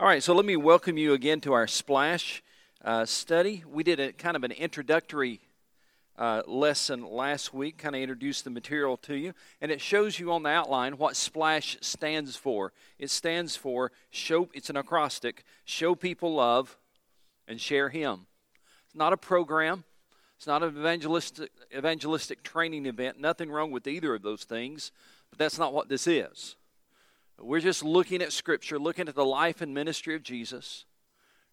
All right, so let me welcome you again to our Splash uh, study. We did a kind of an introductory uh, lesson last week, kind of introduced the material to you, and it shows you on the outline what Splash stands for. It stands for show. It's an acrostic: show people love and share Him. It's not a program. It's not an evangelistic evangelistic training event. Nothing wrong with either of those things, but that's not what this is. We're just looking at Scripture, looking at the life and ministry of Jesus,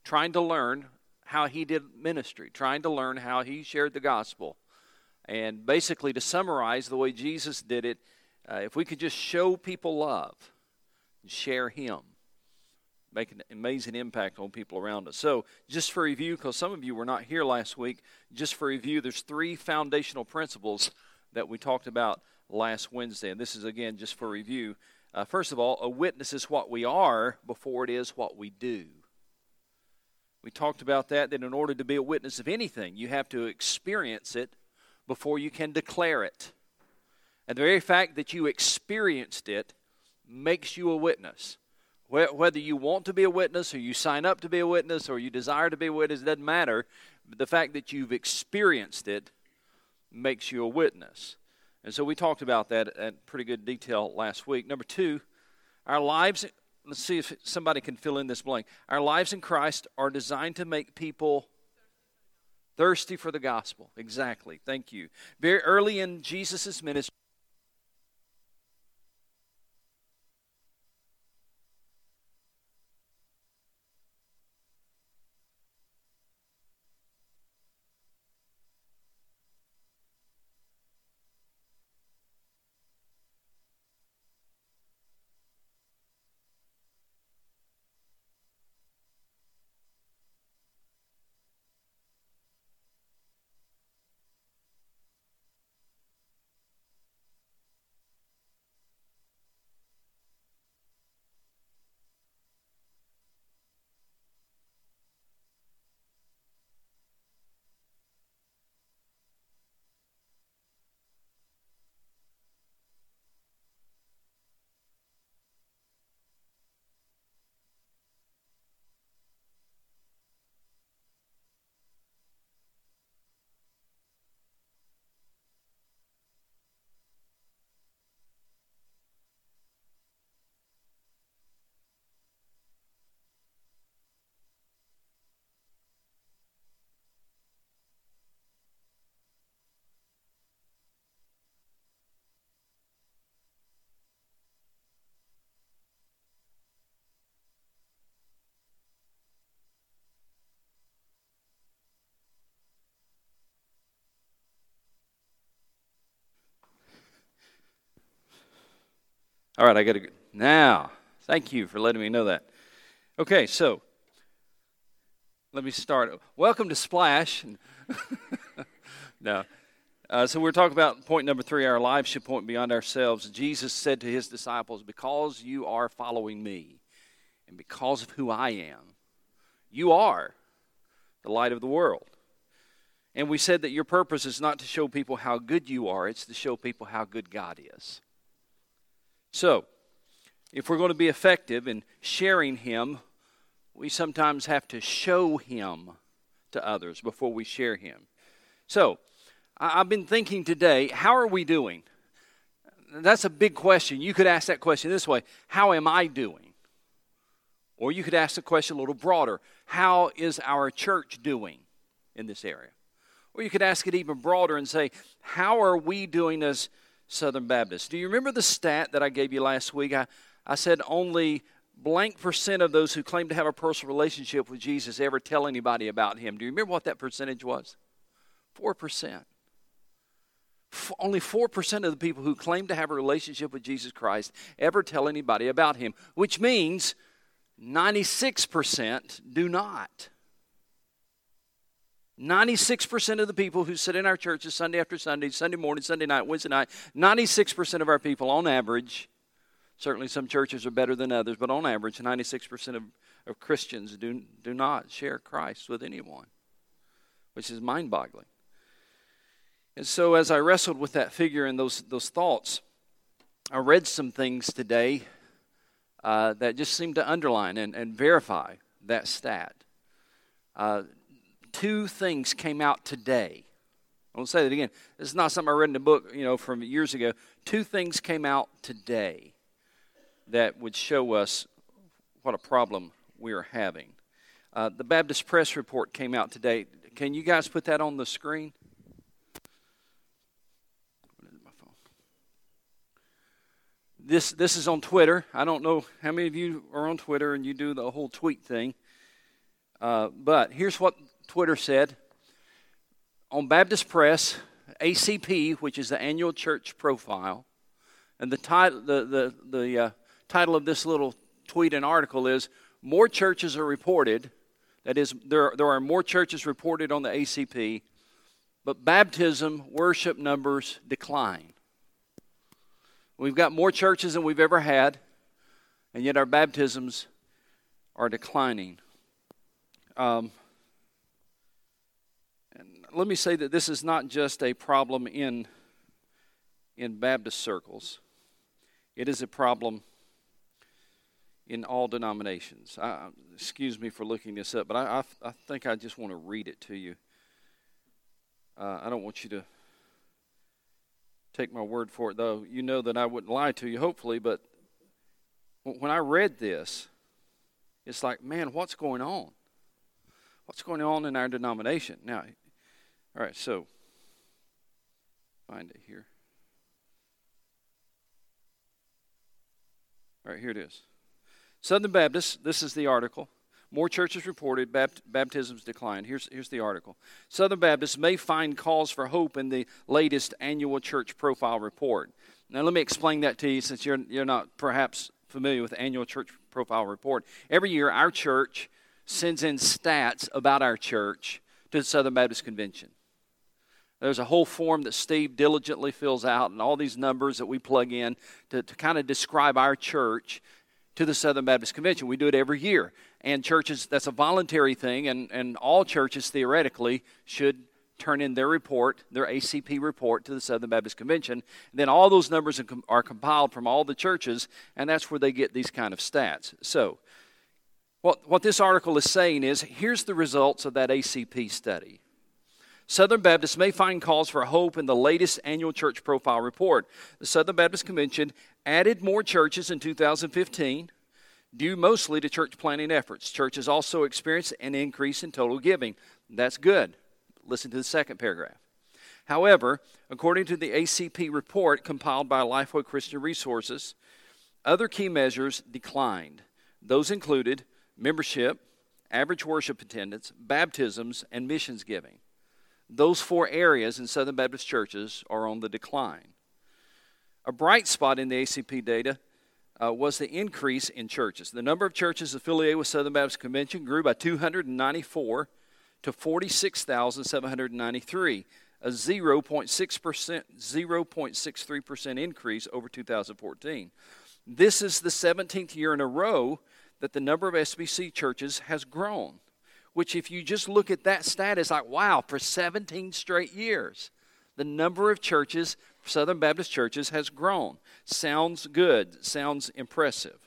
trying to learn how he did ministry, trying to learn how he shared the gospel. And basically, to summarize the way Jesus did it, uh, if we could just show people love and share him, make an amazing impact on people around us. So, just for review, because some of you were not here last week, just for review, there's three foundational principles that we talked about last Wednesday. And this is, again, just for review. Uh, first of all, a witness is what we are before it is what we do. We talked about that, that in order to be a witness of anything, you have to experience it before you can declare it. And the very fact that you experienced it makes you a witness. Whether you want to be a witness or you sign up to be a witness or you desire to be a witness, doesn't matter. The fact that you've experienced it makes you a witness. And so we talked about that in pretty good detail last week. Number two, our lives, let's see if somebody can fill in this blank. Our lives in Christ are designed to make people thirsty for the gospel. Exactly. Thank you. Very early in Jesus' ministry, All right, I got to go. Now, thank you for letting me know that. Okay, so let me start. Welcome to Splash. no. Uh, so we're talking about point number three our lives should point beyond ourselves. Jesus said to his disciples, Because you are following me, and because of who I am, you are the light of the world. And we said that your purpose is not to show people how good you are, it's to show people how good God is. So, if we're going to be effective in sharing Him, we sometimes have to show Him to others before we share Him. So, I've been thinking today, how are we doing? That's a big question. You could ask that question this way How am I doing? Or you could ask the question a little broader How is our church doing in this area? Or you could ask it even broader and say, How are we doing as Southern Baptist. Do you remember the stat that I gave you last week? I, I said only blank percent of those who claim to have a personal relationship with Jesus ever tell anybody about him. Do you remember what that percentage was? 4%. F- only 4% of the people who claim to have a relationship with Jesus Christ ever tell anybody about him, which means 96% do not. 96% of the people who sit in our churches Sunday after Sunday, Sunday morning, Sunday night, Wednesday night, 96% of our people on average, certainly some churches are better than others, but on average, 96% of, of Christians do, do not share Christ with anyone, which is mind boggling. And so, as I wrestled with that figure and those, those thoughts, I read some things today uh, that just seem to underline and, and verify that stat. Uh, two things came out today. I'll say that again. This is not something I read in a book, you know, from years ago. Two things came out today that would show us what a problem we are having. Uh, the Baptist Press report came out today. Can you guys put that on the screen? This, this is on Twitter. I don't know how many of you are on Twitter and you do the whole tweet thing. Uh, but here's what Twitter said on Baptist Press, ACP, which is the annual church profile, and the title, the, the, the uh, title of this little tweet and article is More Churches Are Reported. That is, there, there are more churches reported on the ACP, but baptism worship numbers decline. We've got more churches than we've ever had, and yet our baptisms are declining. Um, let me say that this is not just a problem in, in Baptist circles, it is a problem in all denominations. I, excuse me for looking this up, but I, I, I, think I just want to read it to you. Uh, I don't want you to take my word for it, though. You know that I wouldn't lie to you, hopefully, but when I read this, it's like, man, what's going on? What's going on in our denomination? Now, all right, so find it here. All right, here it is. Southern Baptists, this is the article. More churches reported bapt- baptisms decline. Here's, here's the article. Southern Baptists may find cause for hope in the latest annual church profile report. Now, let me explain that to you since you're, you're not perhaps familiar with the annual church profile report. Every year, our church sends in stats about our church to the Southern Baptist Convention. There's a whole form that Steve diligently fills out, and all these numbers that we plug in to, to kind of describe our church to the Southern Baptist Convention. We do it every year. And churches, that's a voluntary thing, and, and all churches theoretically should turn in their report, their ACP report, to the Southern Baptist Convention. And then all those numbers are compiled from all the churches, and that's where they get these kind of stats. So, what, what this article is saying is here's the results of that ACP study. Southern Baptists may find cause for hope in the latest annual church profile report. The Southern Baptist Convention added more churches in 2015, due mostly to church planting efforts. Churches also experienced an increase in total giving. That's good. Listen to the second paragraph. However, according to the ACP report compiled by Lifeway Christian Resources, other key measures declined. Those included membership, average worship attendance, baptisms, and missions giving. Those four areas in Southern Baptist churches are on the decline. A bright spot in the ACP data uh, was the increase in churches. The number of churches affiliated with Southern Baptist Convention grew by 294 to 46,793, a 0.6%, 0.63% increase over 2014. This is the 17th year in a row that the number of SBC churches has grown which, if you just look at that stat, is like, wow, for 17 straight years, the number of churches, Southern Baptist churches, has grown. Sounds good, sounds impressive.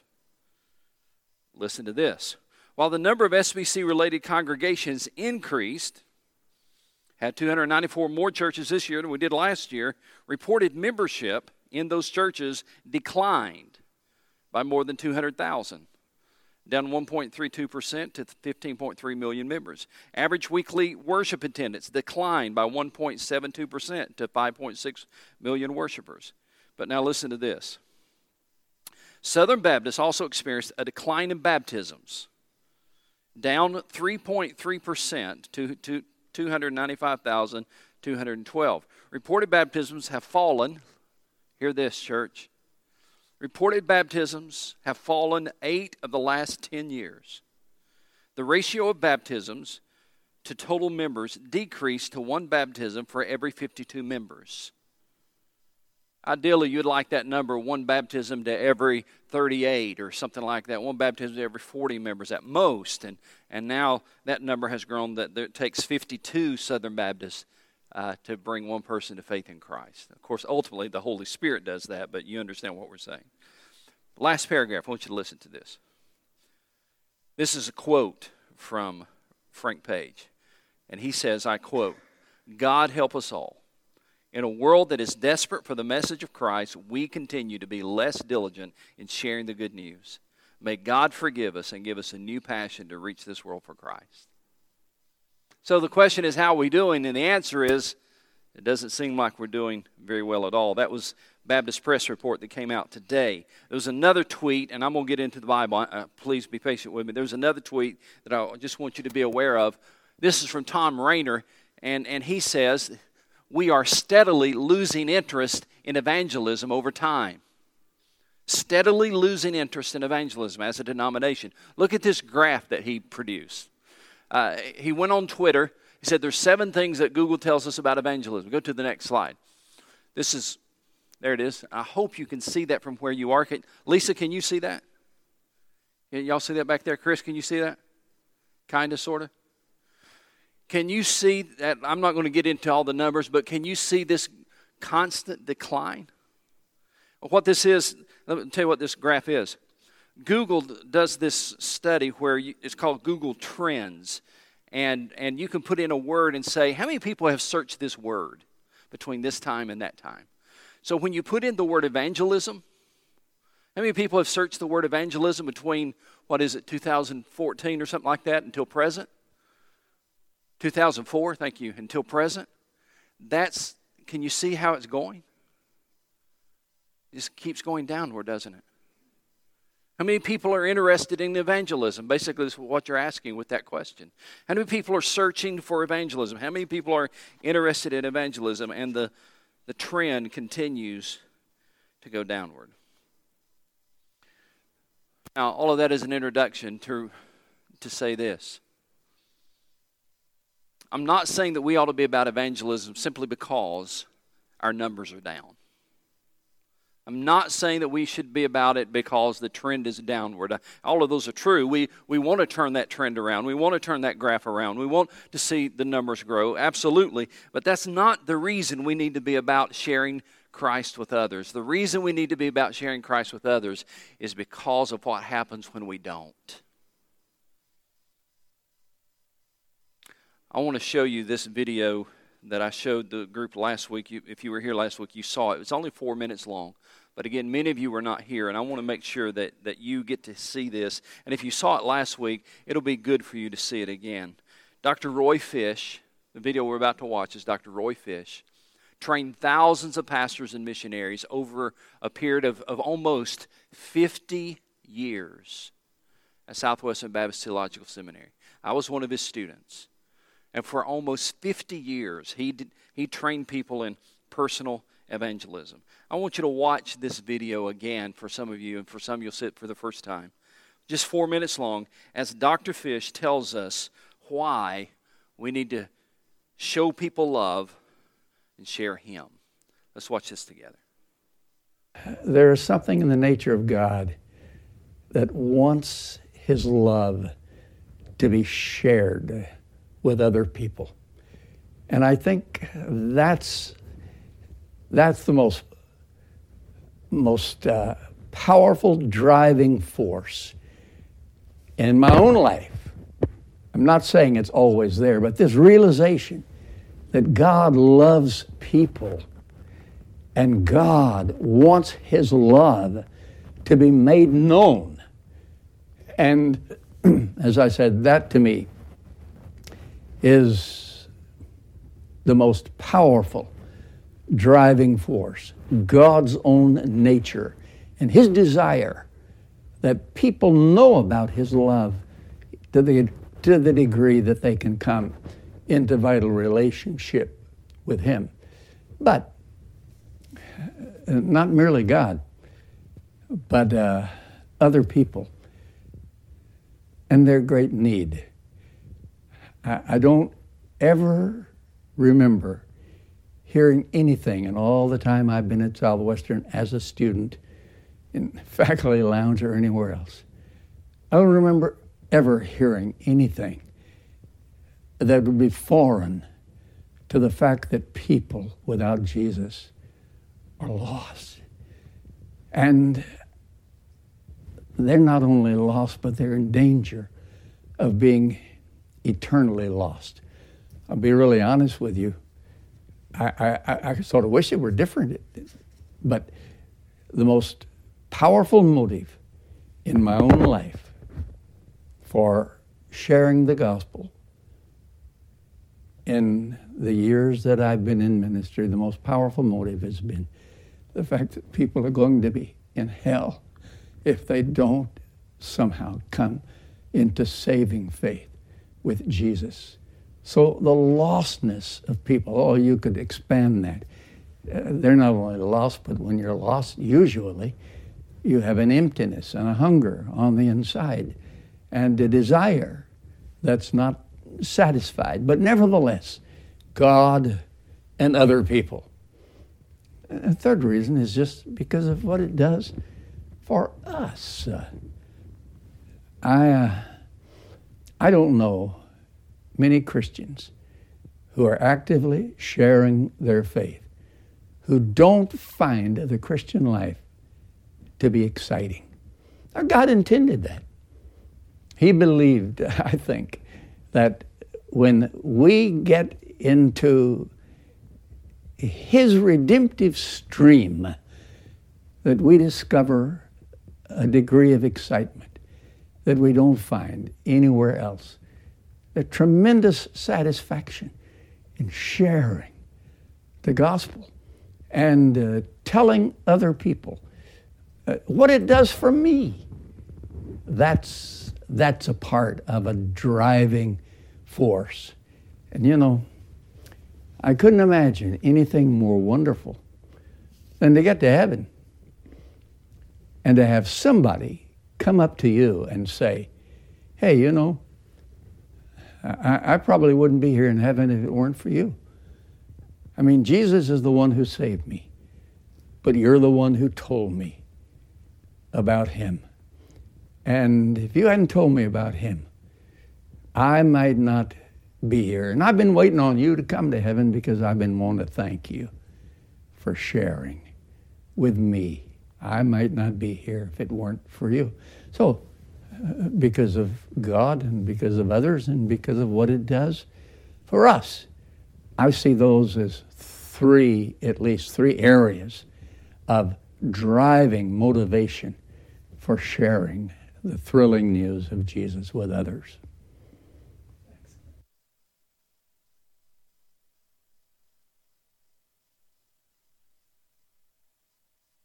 Listen to this. While the number of SBC related congregations increased, had 294 more churches this year than we did last year, reported membership in those churches declined by more than 200,000 down 1.32% to 15.3 million members. Average weekly worship attendance declined by 1.72% to 5.6 million worshipers. But now listen to this Southern Baptists also experienced a decline in baptisms, down 3.3% to, to 295,212. Reported baptisms have fallen, hear this, church, Reported baptisms have fallen eight of the last 10 years. The ratio of baptisms to total members decreased to one baptism for every 52 members. Ideally, you'd like that number one baptism to every 38 or something like that, one baptism to every 40 members at most. And, and now that number has grown that it takes 52 Southern Baptists uh, to bring one person to faith in Christ. Of course, ultimately, the Holy Spirit does that, but you understand what we're saying. Last paragraph, I want you to listen to this. This is a quote from Frank Page. And he says, I quote, God help us all. In a world that is desperate for the message of Christ, we continue to be less diligent in sharing the good news. May God forgive us and give us a new passion to reach this world for Christ. So the question is, how are we doing? And the answer is, it doesn't seem like we're doing very well at all. That was Baptist Press report that came out today. There was another tweet, and I'm going to get into the Bible. Uh, please be patient with me. There's another tweet that I just want you to be aware of. This is from Thom Rainer, and, and he says, We are steadily losing interest in evangelism over time. Steadily losing interest in evangelism as a denomination. Look at this graph that he produced. Uh, he went on Twitter. He said, There's seven things that Google tells us about evangelism. Go to the next slide. This is there it is. I hope you can see that from where you are. Can, Lisa, can you see that? Y'all see that back there? Chris, can you see that? Kind of, sort of. Can you see that? I'm not going to get into all the numbers, but can you see this constant decline? What this is, let me tell you what this graph is. Google does this study where you, it's called Google Trends, and, and you can put in a word and say, How many people have searched this word between this time and that time? So when you put in the word evangelism, how many people have searched the word evangelism between, what is it, 2014 or something like that until present? 2004, thank you, until present. That's, can you see how it's going? It just keeps going downward, doesn't it? How many people are interested in evangelism? Basically, that's what you're asking with that question. How many people are searching for evangelism? How many people are interested in evangelism? And the the trend continues to go downward. Now, all of that is an introduction to, to say this. I'm not saying that we ought to be about evangelism simply because our numbers are down. I'm not saying that we should be about it because the trend is downward. All of those are true. We, we want to turn that trend around. We want to turn that graph around. We want to see the numbers grow, absolutely. But that's not the reason we need to be about sharing Christ with others. The reason we need to be about sharing Christ with others is because of what happens when we don't. I want to show you this video that I showed the group last week. if you were here last week, you saw it. It's only four minutes long. But again, many of you were not here, and I want to make sure that, that you get to see this. And if you saw it last week, it'll be good for you to see it again. Dr. Roy Fish, the video we're about to watch is Dr. Roy Fish, trained thousands of pastors and missionaries over a period of, of almost 50 years at Southwestern Baptist Theological Seminary. I was one of his students. And for almost 50 years, he, did, he trained people in personal evangelism. I want you to watch this video again for some of you, and for some you'll see it for the first time. Just four minutes long, as Dr. Fish tells us why we need to show people love and share Him. Let's watch this together. There is something in the nature of God that wants His love to be shared with other people. And I think that's that's the most, most uh, powerful driving force in my own life. I'm not saying it's always there, but this realization that God loves people and God wants His love to be made known. And as I said, that to me is the most powerful driving force, God's own nature, and His desire that people know about His love to the, to the degree that they can come into vital relationship with Him. But uh, not merely God, but uh, other people and their great need. I, I don't ever remember hearing anything in all the time I've been at Southwestern as a student in faculty lounge or anywhere else. I don't remember ever hearing anything that would be foreign to the fact that people without Jesus are lost. And they're not only lost, but they're in danger of being eternally lost. I'll be really honest with you. I, I, I sort of wish it were different, but the most powerful motive in my own life for sharing the gospel in the years that I've been in ministry, the most powerful motive has been the fact that people are going to be in hell if they don't somehow come into saving faith with Jesus. So the lostness of people, oh, you could expand that. Uh, they're not only lost, but when you're lost, usually you have an emptiness and a hunger on the inside and a desire that's not satisfied. But nevertheless, God and other people. A third reason is just because of what it does for us. Uh, I, uh, I don't know many Christians who are actively sharing their faith who don't find the Christian life to be exciting. Now, God intended that. He believed, I think, that when we get into His redemptive stream, that we discover a degree of excitement that we don't find anywhere else. A tremendous satisfaction in sharing the gospel and uh, telling other people uh, what it does for me. That's, that's a part of a driving force. And you know, I couldn't imagine anything more wonderful than to get to heaven and to have somebody come up to you and say, Hey, you know, I, I, probably wouldn't be here in heaven if it weren't for you. I mean, Jesus is the one who saved me, but you're the one who told me about him. And if you hadn't told me about him, I might not be here. And I've been waiting on you to come to heaven because I've been wanting to thank you for sharing with me I might not be here if it weren't for you. So, because of God and because of others and because of what it does for us, I see those as three, at least three areas of driving motivation for sharing the thrilling news of Jesus with others.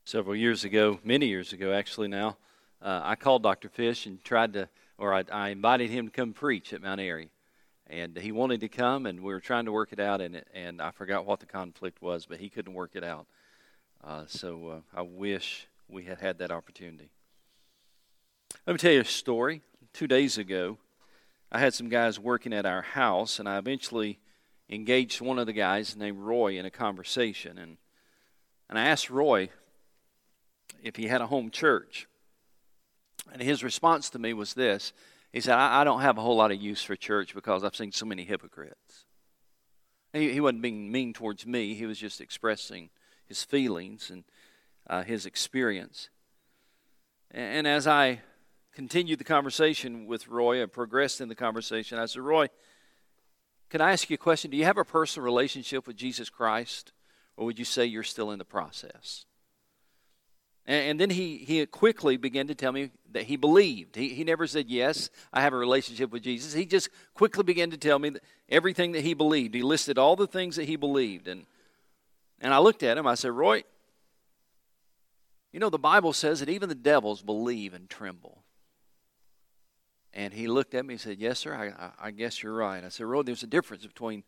several years ago, many years ago actually now, uh, I called Dr. Fish and tried to, or I, I, invited him to come preach at Mount Airy. And he wanted to come, and we were trying to work it out, and, and I forgot what the conflict was, but he couldn't work it out. Uh, so uh, I wish we had had that opportunity. Let me tell you a story. Two days ago, I had some guys working at our house, and I eventually engaged one of the guys named Roy in a conversation. And, and I asked Roy, if he had a home church. And his response to me was this He said, I, I don't have a whole lot of use for church because I've seen so many hypocrites. He, he wasn't being mean towards me, he was just expressing his feelings and uh, his experience. And, and as I continued the conversation with Roy and progressed in the conversation, I said, Roy, can I ask you a question? Do you have a personal relationship with Jesus Christ, or would you say you're still in the process? And, then he, he quickly began to tell me that he believed. He, he never said, Yes, I have a relationship with Jesus. He just quickly began to tell me that everything that he believed. He listed all the things that he believed. And, and I looked at him. I said, Roy, you know, the Bible says that even the devils believe and tremble. And he looked at me and said, Yes, sir, I, I guess you're right. I said, Roy, there's a difference between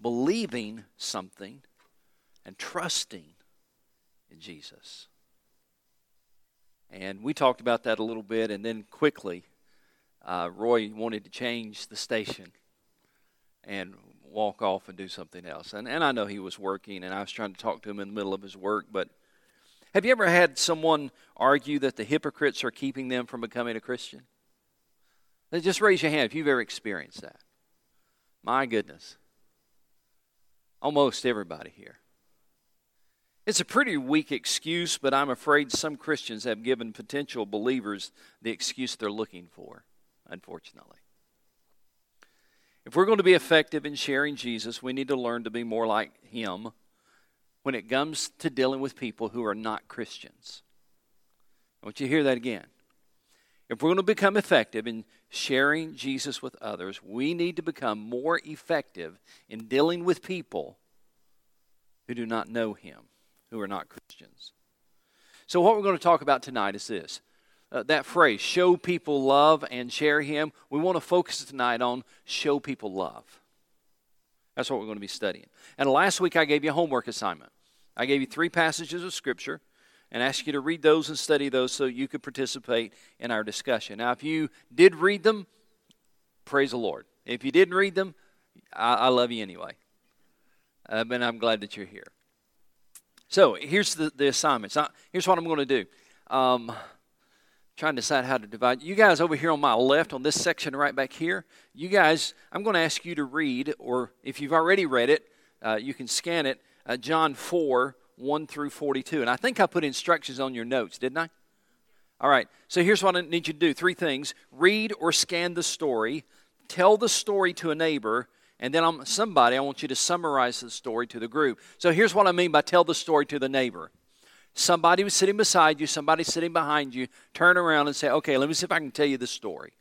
believing something and trusting in Jesus. And we talked about that a little bit, and then quickly, uh, Roy wanted to change the station and walk off and do something else. And, and I know he was working, and I was trying to talk to him in the middle of his work. But have you ever had someone argue that the hypocrites are keeping them from becoming a Christian? Just raise your hand if you've ever experienced that. My goodness. Almost everybody here. It's a pretty weak excuse, but I'm afraid some Christians have given potential believers the excuse they're looking for, unfortunately. If we're going to be effective in sharing Jesus, we need to learn to be more like Him when it comes to dealing with people who are not Christians. I want you to hear that again. If we're going to become effective in sharing Jesus with others, we need to become more effective in dealing with people who do not know Him, who are not Christians. So, what we're going to talk about tonight is this uh, that phrase, show people love and share Him. We want to focus tonight on show people love. That's what we're going to be studying. And last week I gave you a homework assignment. I gave you three passages of Scripture and asked you to read those and study those so you could participate in our discussion. Now, if you did read them, praise the Lord. If you didn't read them, I, I love you anyway. Uh, and I'm glad that you're here. So here's the, the assignments. here's what I'm going to do. Um, trying to decide how to divide. You guys over here on my left, on this section right back here, you guys, I'm going to ask you to read, or if you've already read it, uh, you can scan it, uh, John 4, 1 through 42. And I think I put instructions on your notes, didn't I? All right, so here's what I need you to do three things read or scan the story, tell the story to a neighbor, and then I'm somebody, I want you to summarize the story to the group. So here's what I mean by tell the story to the neighbor. Somebody was sitting beside you, somebody sitting behind you, turn around and say, okay, let me see if I can tell you the story.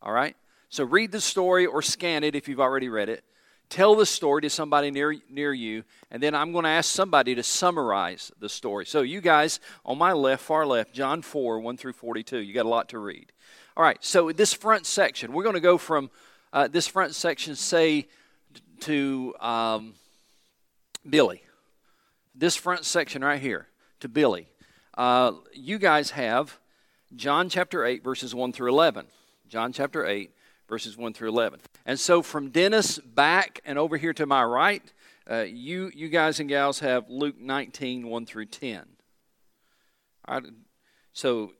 All right? So read the story or scan it if you've already read it. Tell the story to somebody near, near you, and then I'm going to ask somebody to summarize the story. So, you guys on my left, far left, John 4, 1 through 42, you got a lot to read. All right, so this front section, we're going to go from uh, this front section, say, to um, Billy. This front section right here, to Billy. Uh, you guys have John chapter 8, verses 1 through 11. John chapter 8, verses 1 through 11. And so from Dennis back and over here to my right, uh, you, you guys and gals have Luke 19, 1 through 10. All right, so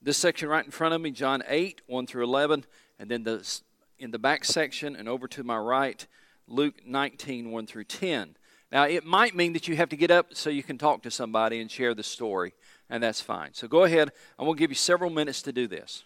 this section right in front of me, John 8, 1 through 11, and then the, in the back section and over to my right, Luke 19, 1 through 10. Now, it might mean that you have to get up so you can talk to somebody and share the story, and that's fine. So go ahead, and we'll give you several minutes to do this.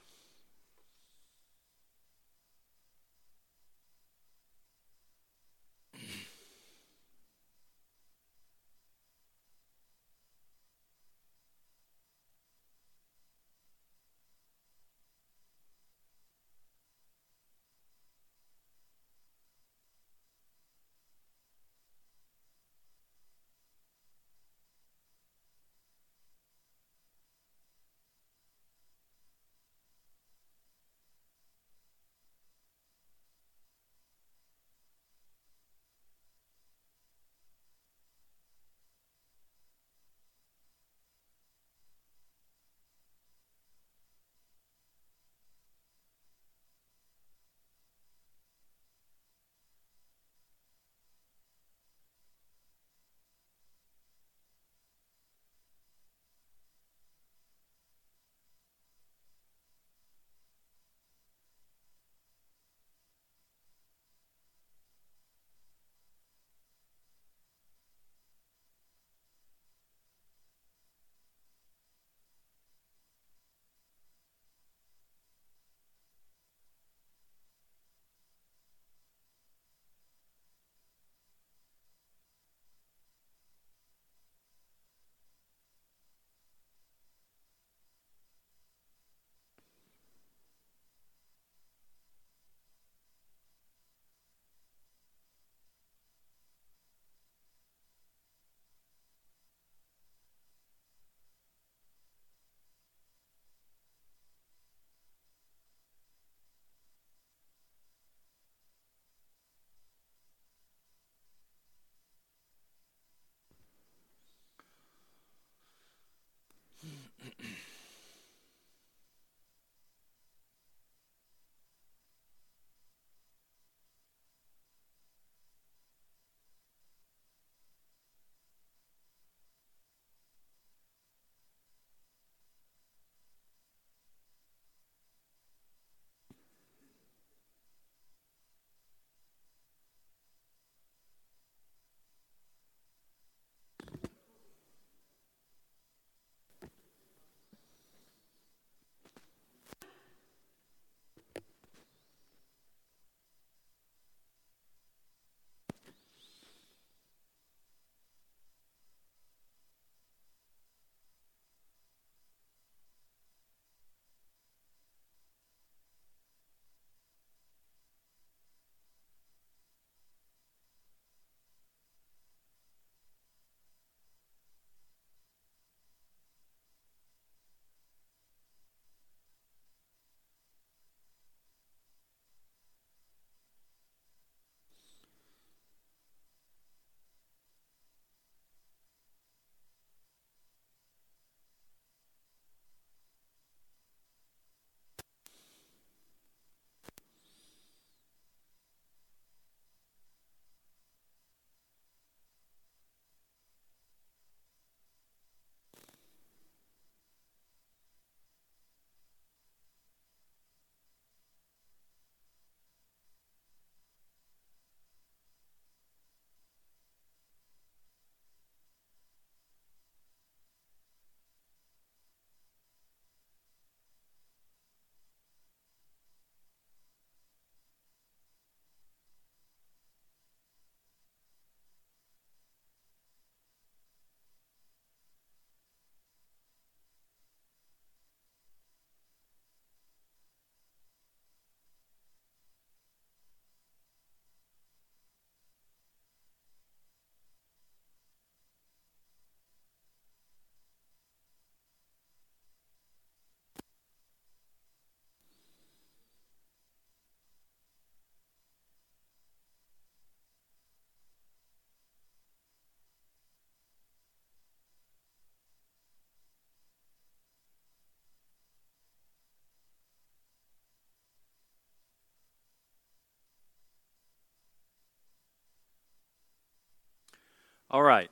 All right.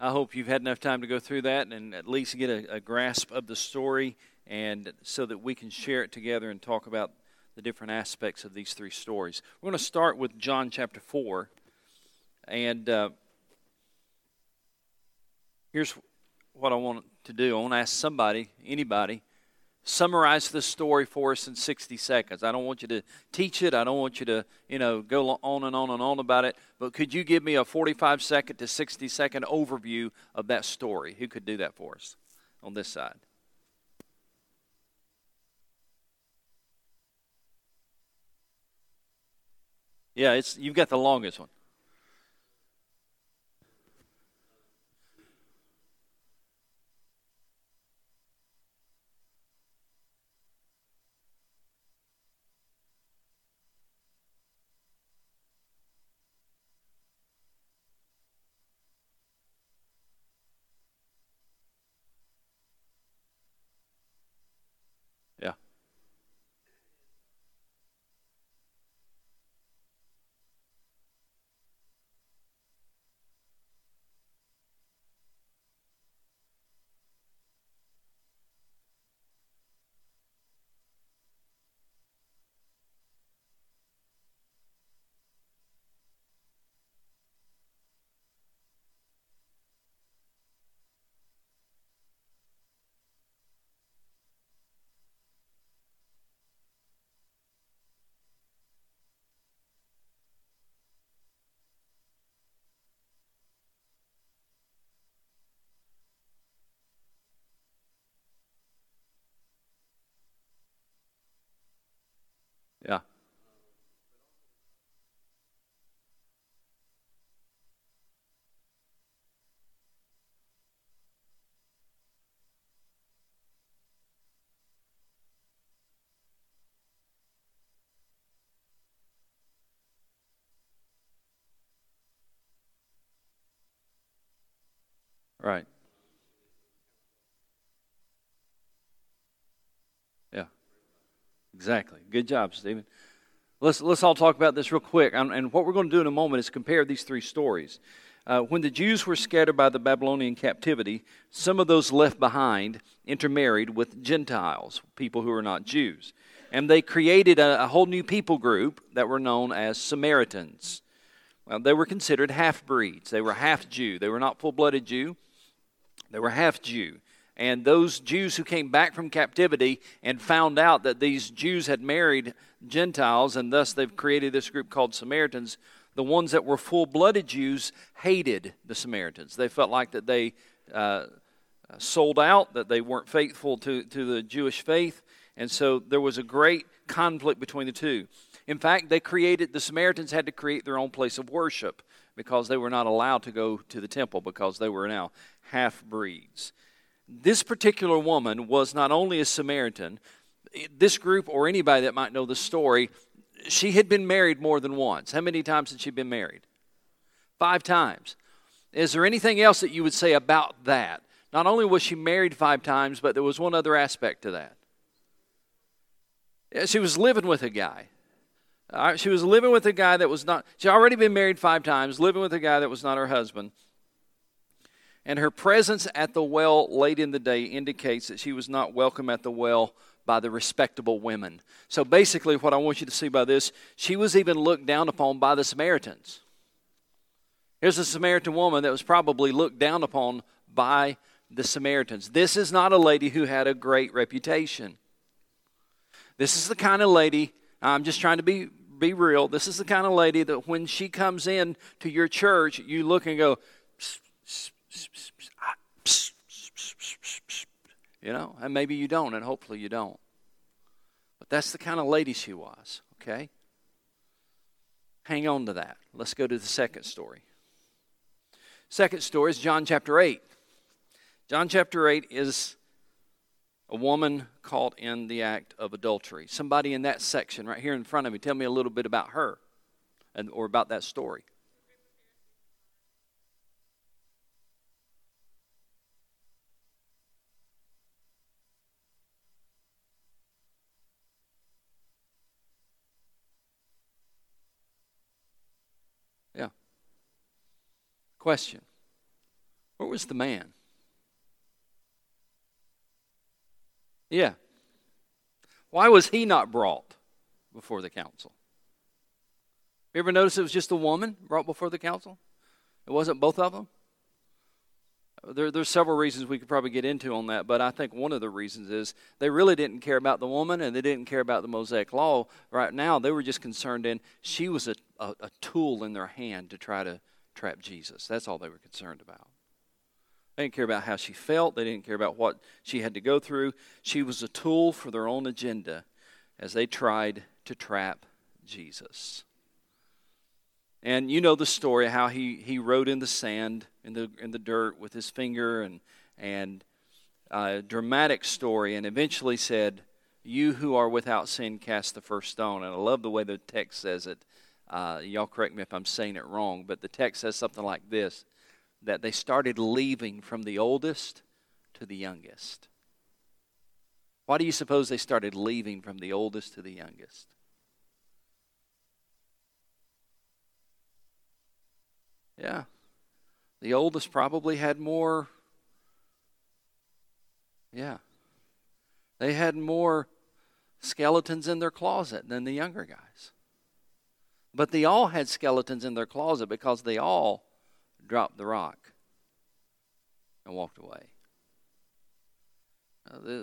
I hope you've had enough time to go through that and at least get a, a grasp of the story and so that we can share it together and talk about the different aspects of these three stories. We're going to start with John chapter 4. And uh, here's what I want to do I want to ask somebody, anybody, summarize this story for us in 60 seconds. I don't want you to teach it. I don't want you to, you know, go on and on and on about it. But could you give me a 45 second to 60 second overview of that story? Who could do that for us on this side? Yeah, it's you've got the longest one. Yeah. Right. Yeah. Exactly. Good job, Stephen. Let's, let's all talk about this real quick. And, what we're going to do in a moment is compare these three stories. Uh, when the Jews were scattered by the Babylonian captivity, some of those left behind intermarried with Gentiles, people who are not Jews. And they created a, a whole new people group that were known as Samaritans. Well, they were considered half breeds. They were half Jew. They were not full blooded Jew, they were half Jew. And those Jews who came back from captivity and found out that these Jews had married Gentiles, and thus they've created this group called Samaritans, the ones that were full blooded Jews hated the Samaritans. They felt like that they uh, sold out, that they weren't faithful to, to the Jewish faith, and so there was a great conflict between the two. In fact, they created, the Samaritans had to create their own place of worship because they were not allowed to go to the temple because they were now half breeds. This particular woman was not only a Samaritan, this group or anybody that might know the story, she had been married more than once. How many times had she been married? Five times. Is there anything else that you would say about that? Not only was she married five times, but there was one other aspect to that. She was living with a guy. She was living with a guy that was not, she already been married five times, living with a guy that was not her husband and her presence at the well late in the day indicates that she was not welcome at the well by the respectable women. So basically, what I want you to see by this, she was even looked down upon by the Samaritans. Here's a Samaritan woman that was probably looked down upon by the Samaritans. This is not a lady who had a great reputation. This is the kind of lady, I'm just trying to be, be real. This is the kind of lady that when she comes in to your church, you look and go, you know, and maybe you don't, and hopefully you don't. But that's the kind of lady she was, okay? Hang on to that. Let's go to the second story. Second story is John chapter 8. John chapter 8 is a woman caught in the act of adultery. Somebody in that section right here in front of me, tell me a little bit about her and, or about that story. Question Where was the man? Yeah. Why was he not brought before the council? You ever notice it was just a woman brought before the council? It wasn't both of them? There, there's several reasons we could probably get into on that, but I think one of the reasons is they really didn't care about the woman and they didn't care about the Mosaic law. Right now, they were just concerned in she was a, a, a tool in their hand to try to trap Jesus. That's all they were concerned about. They didn't care about how she felt. They didn't care about what she had to go through. She was a tool for their own agenda as they tried to trap Jesus. And you know the story how he, he wrote in the sand, in the, in the dirt with his finger, and, and a dramatic story, and eventually said, You who are without sin, cast the first stone. And I love the way the text says it. Uh, y'all correct me if I'm saying it wrong, but the text says something like this that they started leaving from the oldest to the youngest. Why do you suppose they started leaving from the oldest to the youngest? Yeah. The oldest probably had more. Yeah. They had more skeletons in their closet than the younger guys. But they all had skeletons in their closet because they all dropped the rock and walked away.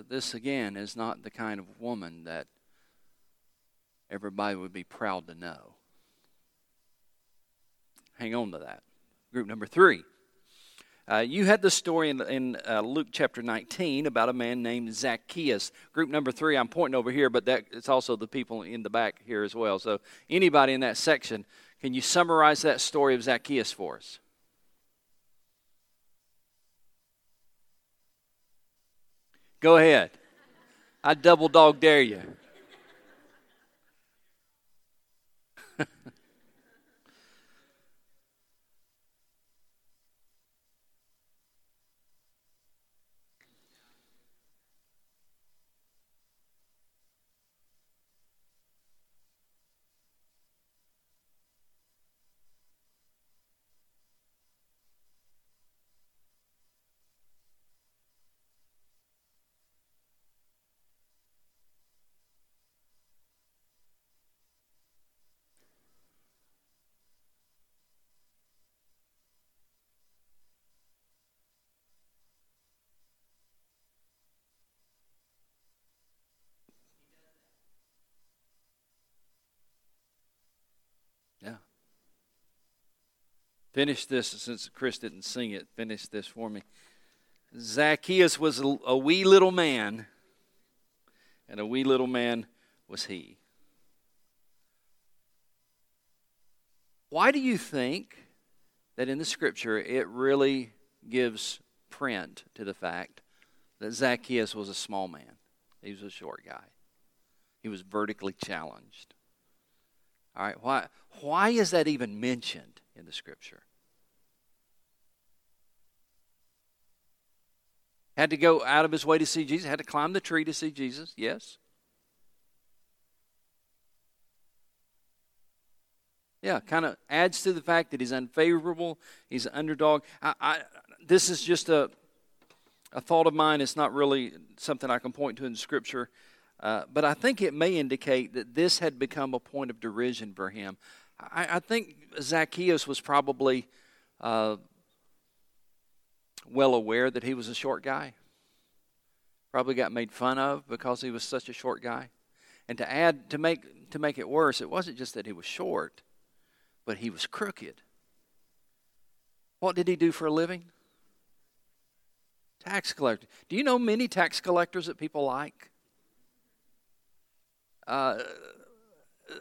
this, again, is not the kind of woman that everybody would be proud to know. Hang on to that. Group number three. Uh, you had the story in, in uh, Luke chapter 19 about a man named Zacchaeus. Group number three, I'm pointing over here, but that, it's also the people in the back here as well. So, anybody in that section, can you summarize that story of Zacchaeus for us? Go ahead. I double dog dare you. Finish this since Chris didn't sing it. Finish this for me. Zacchaeus was a, wee little man, and a wee little man was he. Why do you think that in the scripture it really gives print to the fact that Zacchaeus was a small man? He was a short guy. He was vertically challenged. All right, why, why is that even mentioned? In the scripture. Had to go out of his way to see Jesus, had to climb the tree to see Jesus, yes. Yeah, kind of adds to the fact that he's unfavorable, he's an underdog. I, I, this is just a, a thought of mine. It's not really something I can point to in Scripture. Uh, but I think it may indicate that this had become a point of derision for him. I, I think Zacchaeus was probably uh, well aware that he was a short guy. Probably got made fun of because he was such a short guy. And to add to make to make it worse, it wasn't just that he was short, but he was crooked. What did he do for a living? Tax collector. Do you know many tax collectors that people like? Uh,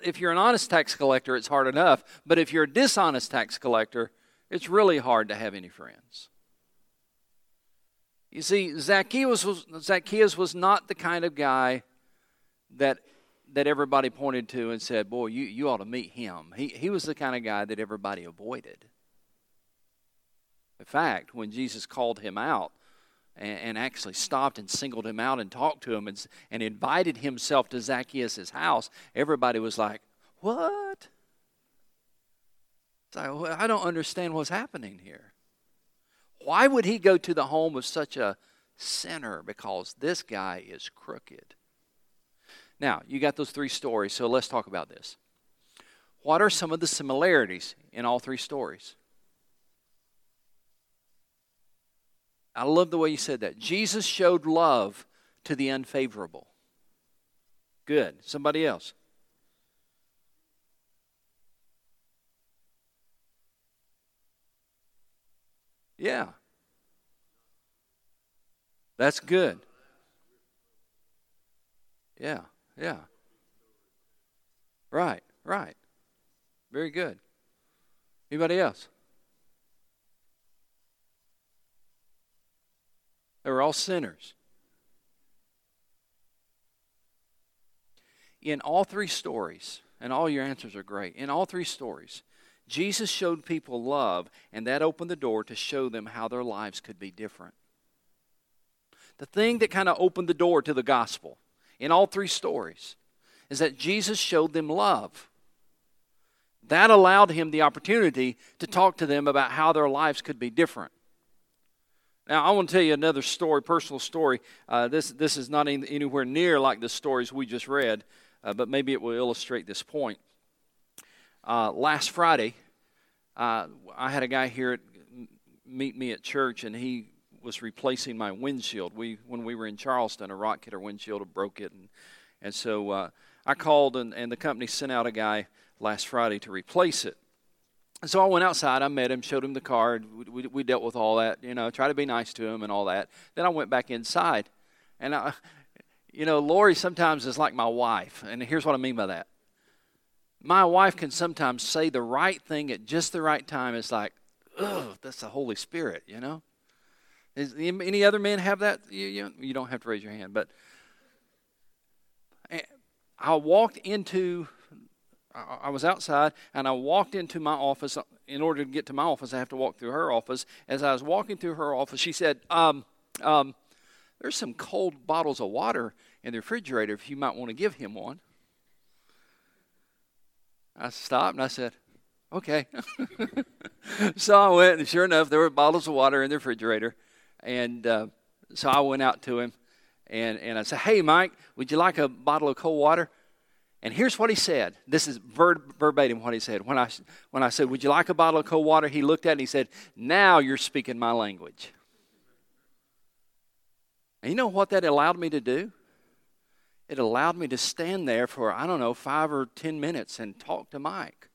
if you're an honest tax collector, it's hard enough. But if you're a dishonest tax collector, it's really hard to have any friends. You see, Zacchaeus was, Zacchaeus was not the kind of guy that, that everybody pointed to and said, Boy, you, you ought to meet him. He, he was the kind of guy that everybody avoided. In fact, when Jesus called him out, and, actually stopped and singled him out and talked to him and, and invited himself to Zacchaeus' house, everybody was like, What? Like, I don't understand what's happening here. Why would he go to the home of such a sinner? Because this guy is crooked. Now, you got those three stories, so let's talk about this. What are some of the similarities in all three stories? I love the way you said that. Jesus showed love to the unfavorable. Good. Somebody else. Yeah. That's good. Yeah, yeah. Right, right. Very good. Anybody else? They were all sinners. In all three stories, and all your answers are great, in all three stories, Jesus showed people love, and that opened the door to show them how their lives could be different. The thing that kind of opened the door to the gospel in all three stories is that Jesus showed them love. That allowed him the opportunity to talk to them about how their lives could be different. Now, I want to tell you another story, personal story. Uh, this, this is not anywhere near like the stories we just read, uh, but maybe it will illustrate this point. Uh, last Friday, uh, I had a guy here at, meet me at church, and he was replacing my windshield. We, when we were in Charleston, a rock hit our windshield broke it, and, and so uh, I called, and, and the company sent out a guy last Friday to replace it. So I went outside. I met him, showed him the card. We, we, we, dealt with all that, you know, try to be nice to him and all that. Then I went back inside, and I, you know, Lori sometimes is like my wife, and here's what I mean by that. My wife can sometimes say the right thing at just the right time. It's like, oh, that's the Holy Spirit, you know. Is any other men have that? You, you, you don't have to raise your hand, but eh, I walked into I was outside and I walked into my office. In order to get to my office, I have to walk through her office. As I was walking through her office, she said, um, um, There's some cold bottles of water in the refrigerator if you might want to give him one. I stopped and I said, Okay. so I went, and sure enough, there were bottles of water in the refrigerator. And uh, so I went out to him and, and I said, Hey, Mike, would you like a bottle of cold water? And here's what he said. This is ver- verbatim what he said. When I, when I said, Would you like a bottle of cold water? He looked at it and he said, Now you're speaking my language. And you know what that allowed me to do? It allowed me to stand there for, I don't know, five or ten minutes and talk to Mike.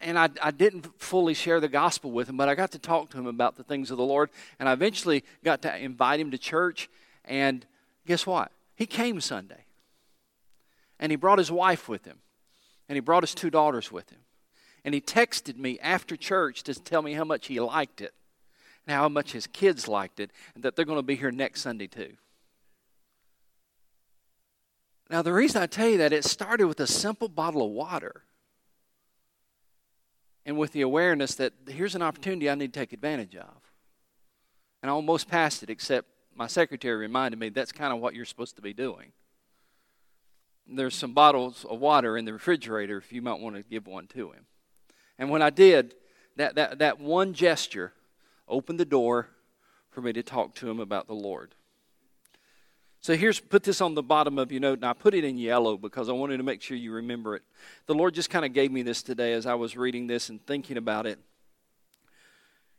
And I, I didn't fully share the gospel with him, but I got to talk to him about the things of the Lord. And I eventually got to invite him to church. And guess what? He came Sunday. And he brought his wife with him. And he brought his two daughters with him. And he texted me after church to tell me how much he liked it and how much his kids liked it, and that they're going to be here next Sunday too. Now, the reason I tell you that, it started with a simple bottle of water and with the awareness that here's an opportunity I need to take advantage of. And I almost passed it, except my secretary reminded me that's kind of what you're supposed to be doing there's some bottles of water in the refrigerator if you might want to give one to him. And when I did, that, that, that one gesture opened the door for me to talk to him about the Lord. So here's put this on the bottom of your note, and I put it in yellow because I wanted to make sure you remember it. The Lord just kind of gave me this today as I was reading this and thinking about it.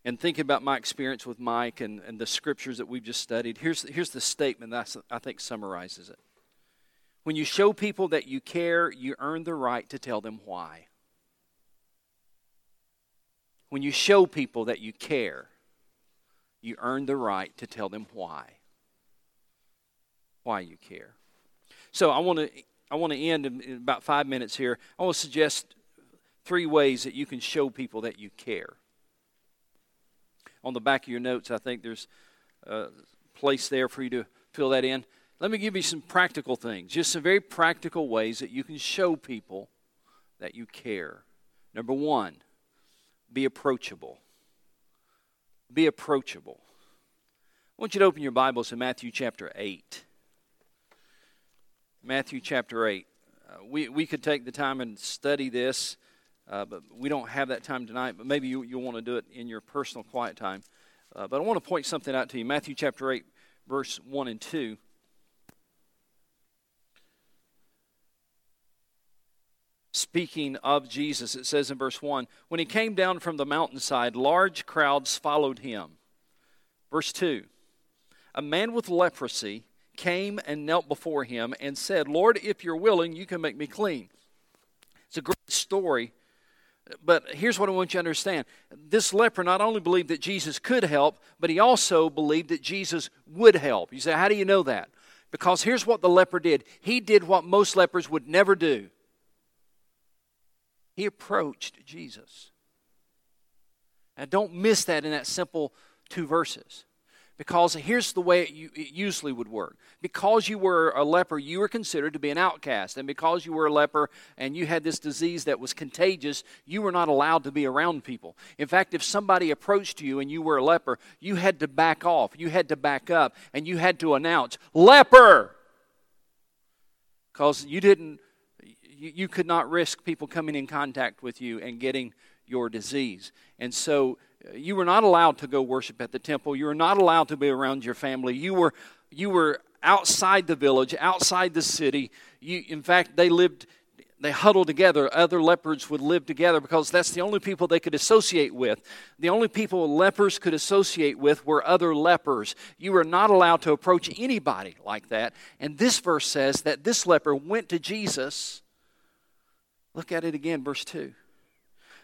And thinking about my experience with Mike and, and the scriptures that we've just studied, here's, here's the statement that I think summarizes it. When you show people that you care, you earn the right to tell them why. When you show people that you care, you earn the right to tell them why. Why you care. So I want to I want to end in, about five minutes here. I want to suggest three ways that you can show people that you care. On the back of your notes, I think there's a place there for you to fill that in. Let me give you some practical things, just some very practical ways that you can show people that you care. Number one, be approachable. Be approachable. I want you to open your Bibles to Matthew chapter 8. Matthew chapter 8. Uh, we, we could take the time and study this, uh, but we don't have that time tonight. But maybe you, you'll want to do it in your personal quiet time. Uh, but I want to point something out to you. Matthew chapter 8, verse 1 and 2. Speaking of Jesus, it says in verse 1 When he came down from the mountainside, large crowds followed him. Verse 2 A man with leprosy came and knelt before him and said, Lord, if you're willing, you can make me clean. It's a great story but here's what I want you to understand this leper not only believed that Jesus could help, but he also believed that Jesus would help. You say, How do you know that? Because here's what the leper did he did what most lepers would never do he approached Jesus. Now, don't miss that in that simple two verses. Because here's the way it, usually would work. Because you were a leper, you were considered to be an outcast. And because you were a leper and you had this disease that was contagious, you were not allowed to be around people. In fact, if somebody approached you and you were a leper, you had to back off, you had to back up, and you had to announce, Leper! Because you didn't, you, you could not risk people coming in contact with you and getting your disease. And so uh, you were not allowed to go worship at the temple. You were not allowed to be around your family. You were, you were outside the village, outside the city. You, in fact, they lived, they huddled together. Other lepers would live together because that's the only people they could associate with. The only people lepers could associate with were other lepers. You were not allowed to approach anybody like that. And this verse says that this leper went to Jesus. Look at it again, verse 2.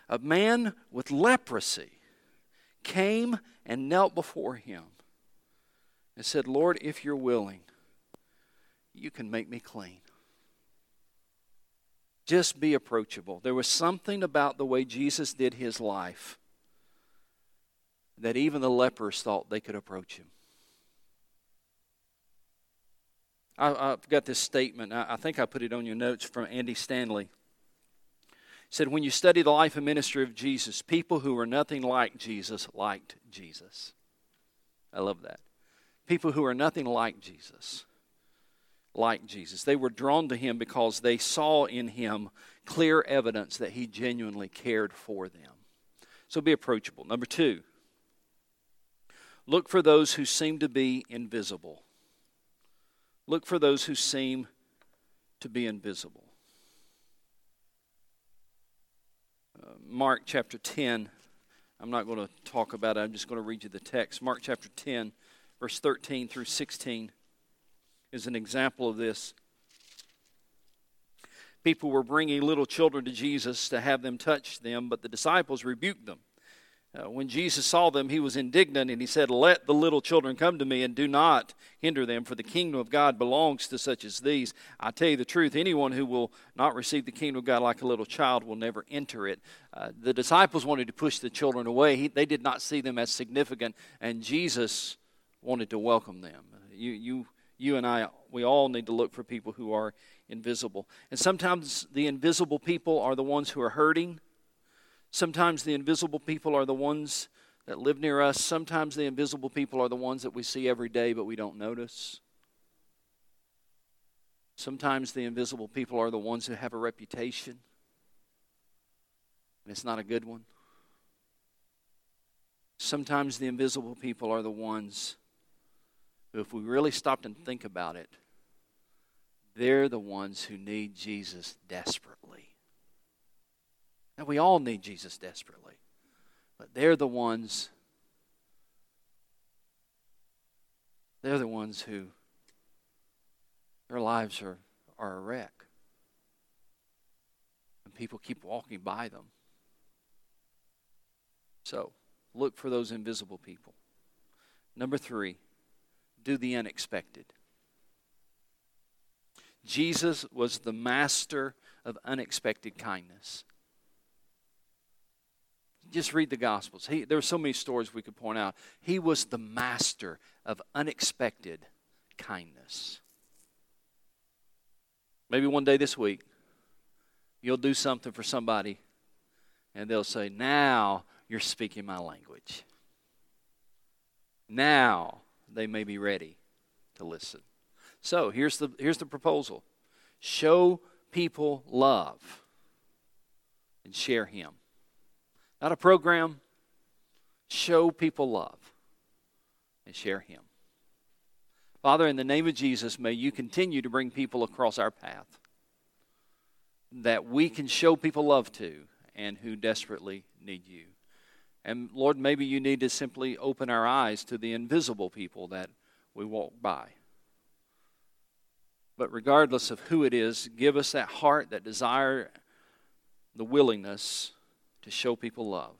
A man with leprosy came and knelt before him and said, Lord, if you're willing, you can make me clean. Just be approachable. There was something about the way Jesus did his life that even the lepers thought they could approach him. I, have got this statement. I, I think I put it on your notes from Andy Stanley said, When you study the life and ministry of Jesus, people who were nothing like Jesus liked Jesus. I love that. People who are nothing like Jesus like Jesus. They were drawn to him because they saw in him clear evidence that he genuinely cared for them. So be approachable. Number two, look for those who seem to be invisible. Look for those who seem to be invisible. Mark chapter 10. I'm not going to talk about it, I'm just going to read you the text. Mark chapter 10, verse 13 through 16 is an example of this. People were bringing little children to Jesus to have them touch them, but the disciples rebuked them. Uh, when Jesus saw them, he was indignant and he said, Let the little children come to me and do not hinder them, for the kingdom of God belongs to such as these. I tell you the truth, anyone who will not receive the kingdom of God like a little child will never enter it. Uh, the disciples wanted to push the children away, he, they did not see them as significant, and Jesus wanted to welcome them. You, you, you and I, we all need to look for people who are invisible. And sometimes the invisible people are the ones who are hurting Sometimes the invisible people are the ones that live near us. Sometimes the invisible people are the ones that we see every day but we don't notice. Sometimes the invisible people are the ones who have a reputation, and it's not a good one. Sometimes the invisible people are the ones who, if we really stopped and think about it, they're the ones who need Jesus desperately. We all need Jesus desperately. But they're the ones they're the ones who their lives are, are a wreck. And people keep walking by them. So, look for those invisible people. Number three, do the unexpected. Jesus was the master of unexpected kindness just read the Gospels. He, there are so many stories we could point out. He was the master of unexpected kindness. Maybe one day this week, you'll do something for somebody, and they'll say, Now you're speaking my language. Now they may be ready to listen. So here's the, here's the proposal show people love and share Him. Not a program. Show people love and share Him. Father, in the name of Jesus, may you continue to bring people across our path that we can show people love to and who desperately need you. And Lord, maybe you need to simply open our eyes to the invisible people that we walk by. But regardless of who it is, give us that heart, that desire, the willingness to show people love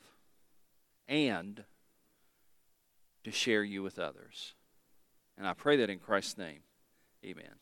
and to share you with others. And I pray that in Christ's name. Amen.